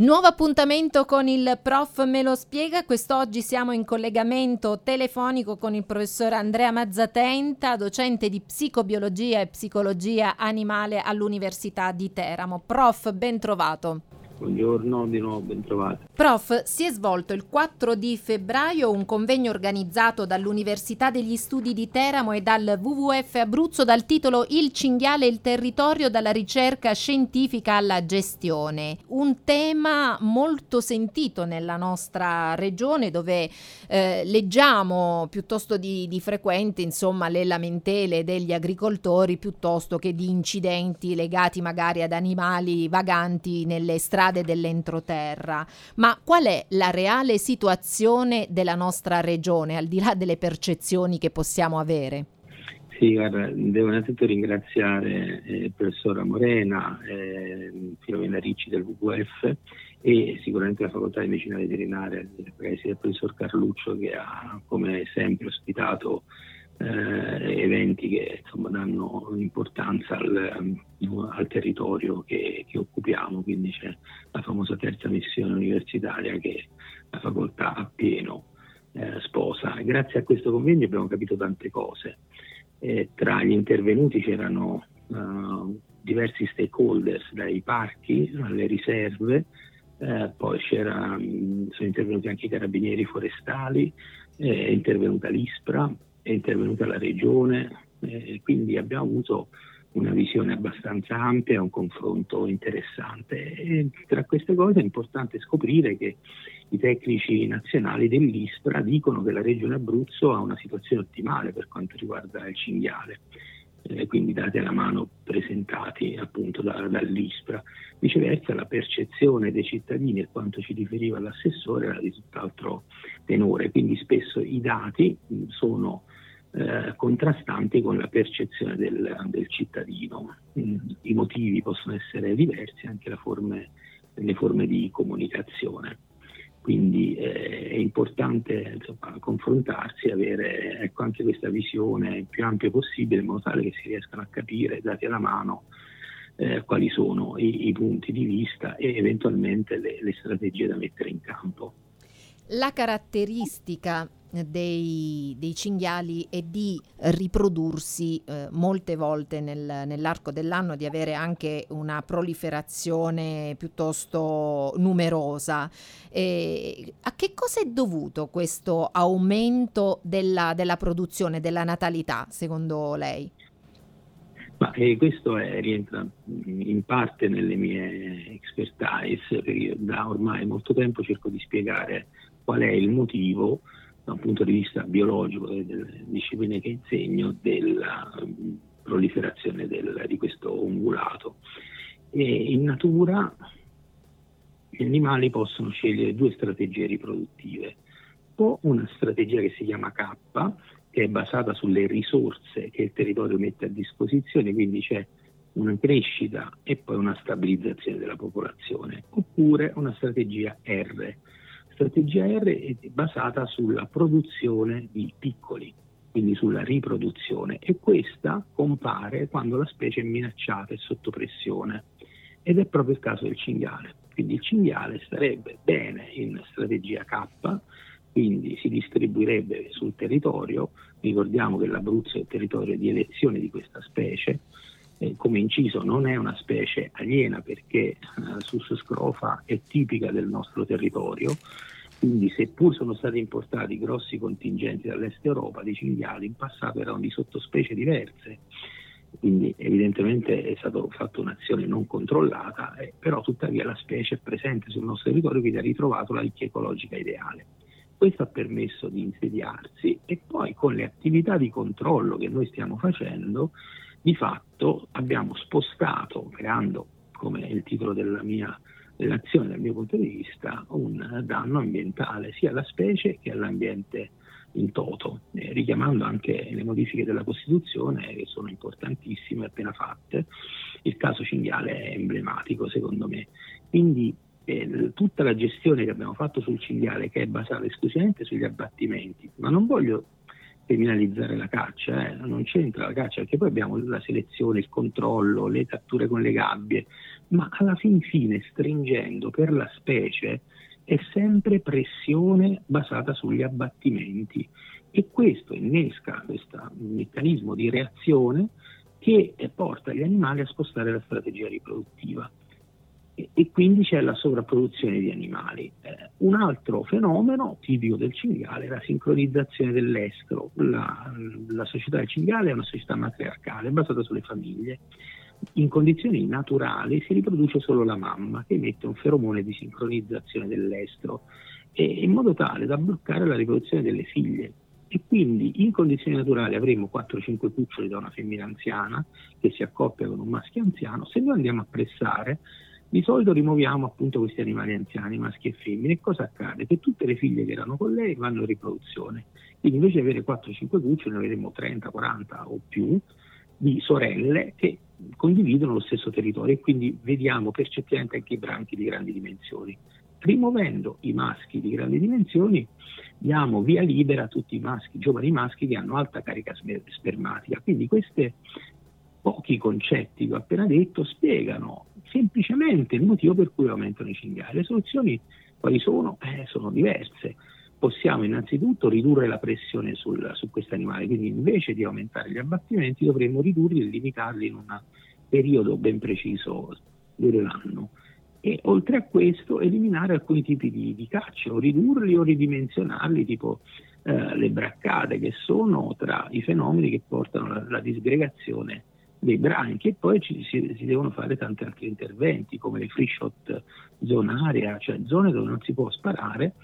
Nuovo appuntamento con il prof me lo spiega. Quest'oggi siamo in collegamento telefonico con il professor Andrea Mazzatenta, docente di psicobiologia e psicologia animale all'Università di Teramo. Prof, ben trovato. Buongiorno, di nuovo ben trovati. Prof, si è svolto il 4 di febbraio un convegno organizzato dall'Università degli Studi di Teramo e dal WWF Abruzzo dal titolo Il cinghiale e il territorio dalla ricerca scientifica alla gestione. Un tema molto sentito nella nostra regione dove eh, leggiamo piuttosto di, di frequente insomma, le lamentele degli agricoltori piuttosto che di incidenti legati magari ad animali vaganti nelle strade strade dell'entroterra. Ma qual è la reale situazione della nostra regione, al di là delle percezioni che possiamo avere? Sì, guarda, devo innanzitutto ringraziare eh, il professor Morena, eh, Filomena Ricci del WWF e sicuramente la facoltà di medicina veterinaria del professor Carluccio che ha come sempre ospitato eh, eventi che insomma, danno importanza al, al territorio che, che, occupiamo, quindi c'è la famosa terza missione universitaria che la facoltà a pieno eh, sposa. Grazie a questo convegno abbiamo capito tante cose. Eh, tra gli intervenuti c'erano uh, diversi stakeholders, dai parchi alle riserve, eh, poi sono intervenuti anche i carabinieri forestali, è intervenuta l'ISPRA, è intervenuta la regione, eh, quindi abbiamo avuto una visione abbastanza ampia, un confronto interessante. E tra queste cose è importante scoprire che i tecnici nazionali dell'ISPRA dicono che la regione Abruzzo ha una situazione ottimale per quanto riguarda il cinghiale. Eh, quindi dati alla mano presentati appunto da, dall'ISPRA. Viceversa la percezione dei cittadini e quanto ci riferiva l'assessore era di tutt'altro tenore, quindi spesso i dati sono eh, contrastanti con la percezione del, del cittadino. Mm, I motivi possono essere diversi, anche forme, le forme di comunicazione. Quindi eh, è importante insomma, confrontarsi avere ecco, anche questa visione più ampia possibile in modo tale che si riescano a capire, dati alla mano, eh, quali sono i, i, punti di vista e eventualmente le, le strategie da mettere in campo. La caratteristica dei, dei, cinghiali è di riprodursi eh, molte volte nel, nell'arco dell'anno, di avere anche una proliferazione piuttosto numerosa. E a che cosa è dovuto questo aumento della, della produzione, della natalità, secondo lei? Ma, eh, questo è, rientra in parte nelle mie expertise, perché da ormai molto tempo cerco di spiegare qual è il motivo da un punto di vista biologico delle discipline che insegno della mm, proliferazione del, di questo ungulato. E in natura gli animali possono scegliere due strategie riproduttive, o una strategia che si chiama K, che è basata sulle risorse che il territorio mette a disposizione, quindi c'è una crescita e poi una stabilizzazione della popolazione, oppure una strategia R, strategia R è basata sulla produzione di piccoli, quindi sulla riproduzione e questa compare quando la specie è minacciata e sotto pressione. Ed è proprio il caso del cinghiale. Quindi il cinghiale starebbe bene in strategia K, quindi si distribuirebbe sul territorio, ricordiamo che l'Abruzzo è il territorio di elezione di questa specie, eh, come inciso non è una specie aliena perché eh, Sus scrofa è tipica del nostro territorio, quindi seppur sono stati importati grossi contingenti dall'est Europa di cinghiali, in passato erano di sottospecie diverse, quindi evidentemente è stata fatta un'azione non controllata, eh, però tuttavia la specie è presente sul nostro territorio, quindi ha ritrovato la nicchia ecologica ideale. Questo ha permesso di insediarsi e poi con le attività di controllo che noi stiamo facendo di fatto abbiamo spostato, creando, come il titolo della mia relazione dal mio punto di vista, un danno ambientale sia alla specie che all'ambiente in toto, eh, richiamando anche le modifiche della Costituzione che sono importantissime appena fatte. Il caso cinghiale è emblematico secondo me. Quindi eh, tutta la gestione che abbiamo fatto sul cinghiale, che è basata esclusivamente sugli abbattimenti, ma non voglio criminalizzare la caccia, eh? non c'entra la caccia, perché poi abbiamo la selezione, il controllo, le catture con le gabbie, ma alla fin fine, stringendo per la specie, è sempre pressione basata sugli abbattimenti e questo innesca questo meccanismo di reazione che porta gli animali a spostare la strategia riproduttiva e, quindi c'è la sovrapproduzione di animali. Eh, un altro fenomeno tipico del cinghiale è la sincronizzazione dell'estro. La, la società del cinghiale è una società matriarcale basata sulle famiglie. In condizioni naturali si riproduce solo la mamma che emette un feromone di sincronizzazione dell'estro e, in modo tale da bloccare la riproduzione delle figlie e quindi in condizioni naturali avremo 4-5 cuccioli da una femmina anziana che si accoppia con un maschio anziano, se noi andiamo a pressare di solito rimuoviamo appunto questi animali anziani, maschi e femmine, e cosa accade? Che tutte le figlie che erano con lei vanno in riproduzione, quindi invece di avere 4-5 cuccioli ne avremo 30, 40 o più di sorelle che condividono lo stesso territorio e quindi vediamo percettivamente anche i branchi di grandi dimensioni. Rimuovendo i maschi di grandi dimensioni diamo via libera a tutti i maschi, giovani maschi che hanno alta carica spermatica. Quindi questi pochi concetti che ho appena detto spiegano semplicemente il motivo per cui aumentano i cinghiali. Le soluzioni quali sono? Eh, sono diverse. Possiamo innanzitutto ridurre la pressione sul, su questi animali, quindi invece di aumentare gli abbattimenti dovremmo ridurli e limitarli in un periodo ben preciso dell'anno. E oltre a questo eliminare alcuni tipi di, di caccia o ridurli o ridimensionarli, tipo eh, le braccate, che sono tra i fenomeni che portano alla disgregazione dei branchi e poi ci, si, si, devono fare tanti altri interventi come le free shot zonaria, cioè zone dove non si può sparare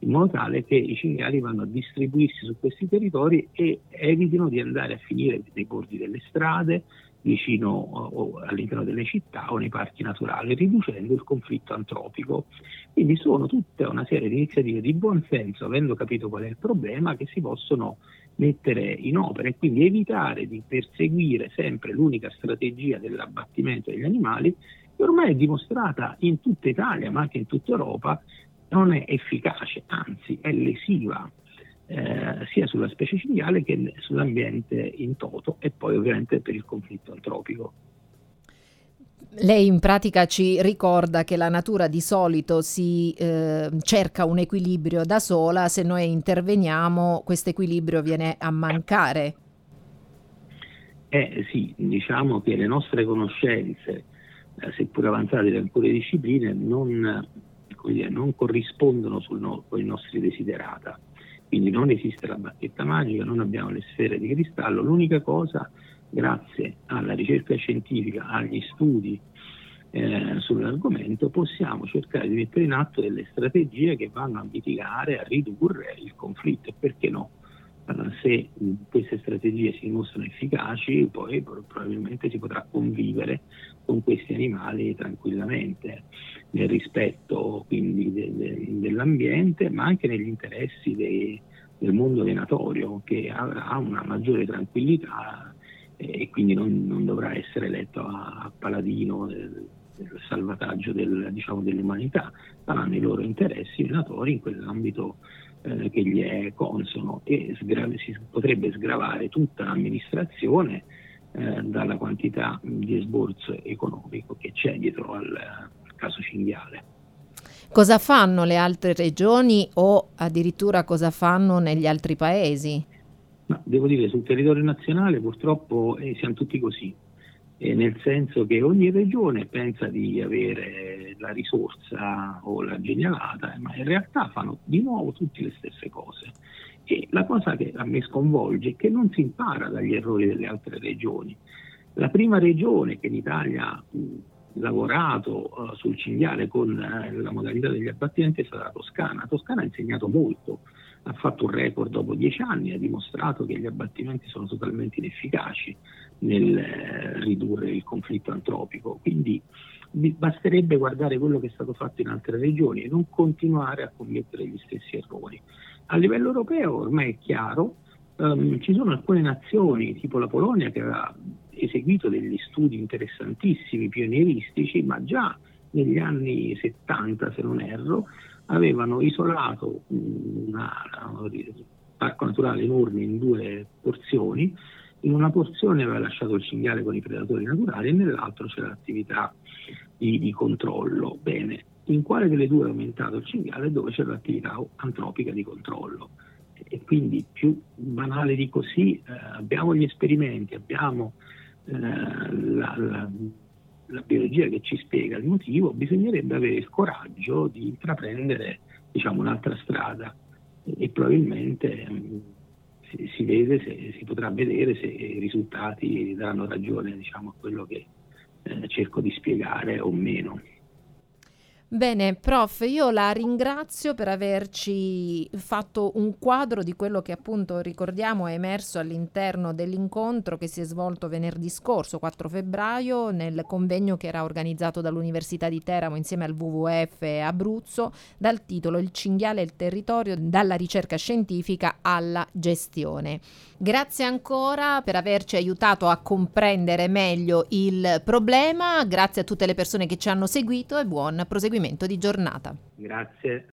in modo tale che i cinghiali vanno a distribuirsi su questi territori e evitino di andare a finire nei bordi delle strade, vicino o all'interno delle città o nei parchi naturali, riducendo il conflitto antropico. Quindi sono tutta una serie di iniziative di buon senso, avendo capito qual è il problema, che si possono mettere in opera e quindi evitare di perseguire sempre l'unica strategia dell'abbattimento degli animali che ormai è dimostrata in tutta Italia ma anche in tutta Europa non è efficace, anzi è lesiva eh, sia sulla specie cinghiale che sull'ambiente in toto e poi ovviamente per il conflitto antropico. Lei in pratica ci ricorda che la natura di solito si eh, cerca un equilibrio da sola, se noi interveniamo questo equilibrio viene a mancare. Eh sì, diciamo che le nostre conoscenze, eh, seppur avanzate in alcune discipline, non, dire, non corrispondono no, con i nostri desiderata. Quindi non esiste la bacchetta magica, non abbiamo le sfere di cristallo, l'unica cosa è grazie alla ricerca scientifica, agli studi eh, sull'argomento, possiamo cercare di mettere in atto delle strategie che vanno a mitigare, a ridurre il conflitto e perché no? se queste strategie si dimostrano efficaci, poi probabilmente si potrà convivere con questi animali tranquillamente, nel rispetto quindi de, de, dell'ambiente, ma anche negli interessi dei, del mondo venatorio, che avrà una maggiore tranquillità e quindi non, non dovrà essere eletto a, a paladino del, del salvataggio del, diciamo, dell'umanità, faranno i loro interessi venatori in quell'ambito eh, che gli è consono e sgra- si potrebbe sgravare tutta l'amministrazione eh, dalla quantità di esborso economico che c'è dietro al, al caso cinghiale. Cosa fanno le altre regioni o addirittura cosa fanno negli altri paesi? Ma devo dire, sul territorio nazionale purtroppo eh, siamo tutti così, eh, nel senso che ogni regione pensa di avere la risorsa o la genialata, ma in realtà fanno di nuovo tutte le stesse cose. E la cosa che a me sconvolge è che non si impara dagli errori delle altre regioni. La prima regione che in Italia ha lavorato uh, sul cinghiale con uh, la modalità degli abbattimenti è stata la Toscana. La Toscana ha insegnato molto ha fatto un record dopo dieci anni, ha dimostrato che gli abbattimenti sono totalmente inefficaci nel eh, ridurre il conflitto antropico. Quindi basterebbe guardare quello che è stato fatto in altre regioni e non continuare a commettere gli stessi errori. A livello europeo ormai è chiaro, um, ci sono alcune nazioni, tipo la Polonia, che aveva eseguito degli studi interessantissimi, pionieristici, ma già negli anni 70, se non erro, avevano isolato una, parco naturale Nurmi in due porzioni, in una porzione aveva lasciato il cinghiale con i predatori naturali e nell'altro c'era l'attività di, di controllo. Bene, in quale delle due è aumentato il cinghiale dove c'è l'attività antropica di controllo. E quindi più banale di così, eh, abbiamo gli esperimenti, abbiamo eh, la, la, la, biologia che ci spiega il motivo, bisognerebbe avere il coraggio di intraprendere diciamo, un'altra strada e, probabilmente mh, si, si, vede, se, si potrà vedere se i risultati daranno ragione diciamo, a quello che eh, cerco di spiegare o meno. Bene, prof, io la ringrazio per averci fatto un quadro di quello che appunto ricordiamo è emerso all'interno dell'incontro che si è svolto venerdì scorso, 4 febbraio, nel convegno che era organizzato dall'Università di Teramo insieme al WWF Abruzzo, dal titolo Il cinghiale e il territorio, dalla ricerca scientifica alla gestione. Grazie ancora per averci aiutato a comprendere meglio il problema, grazie a tutte le persone che ci hanno seguito e buon proseguimento di giornata. Grazie.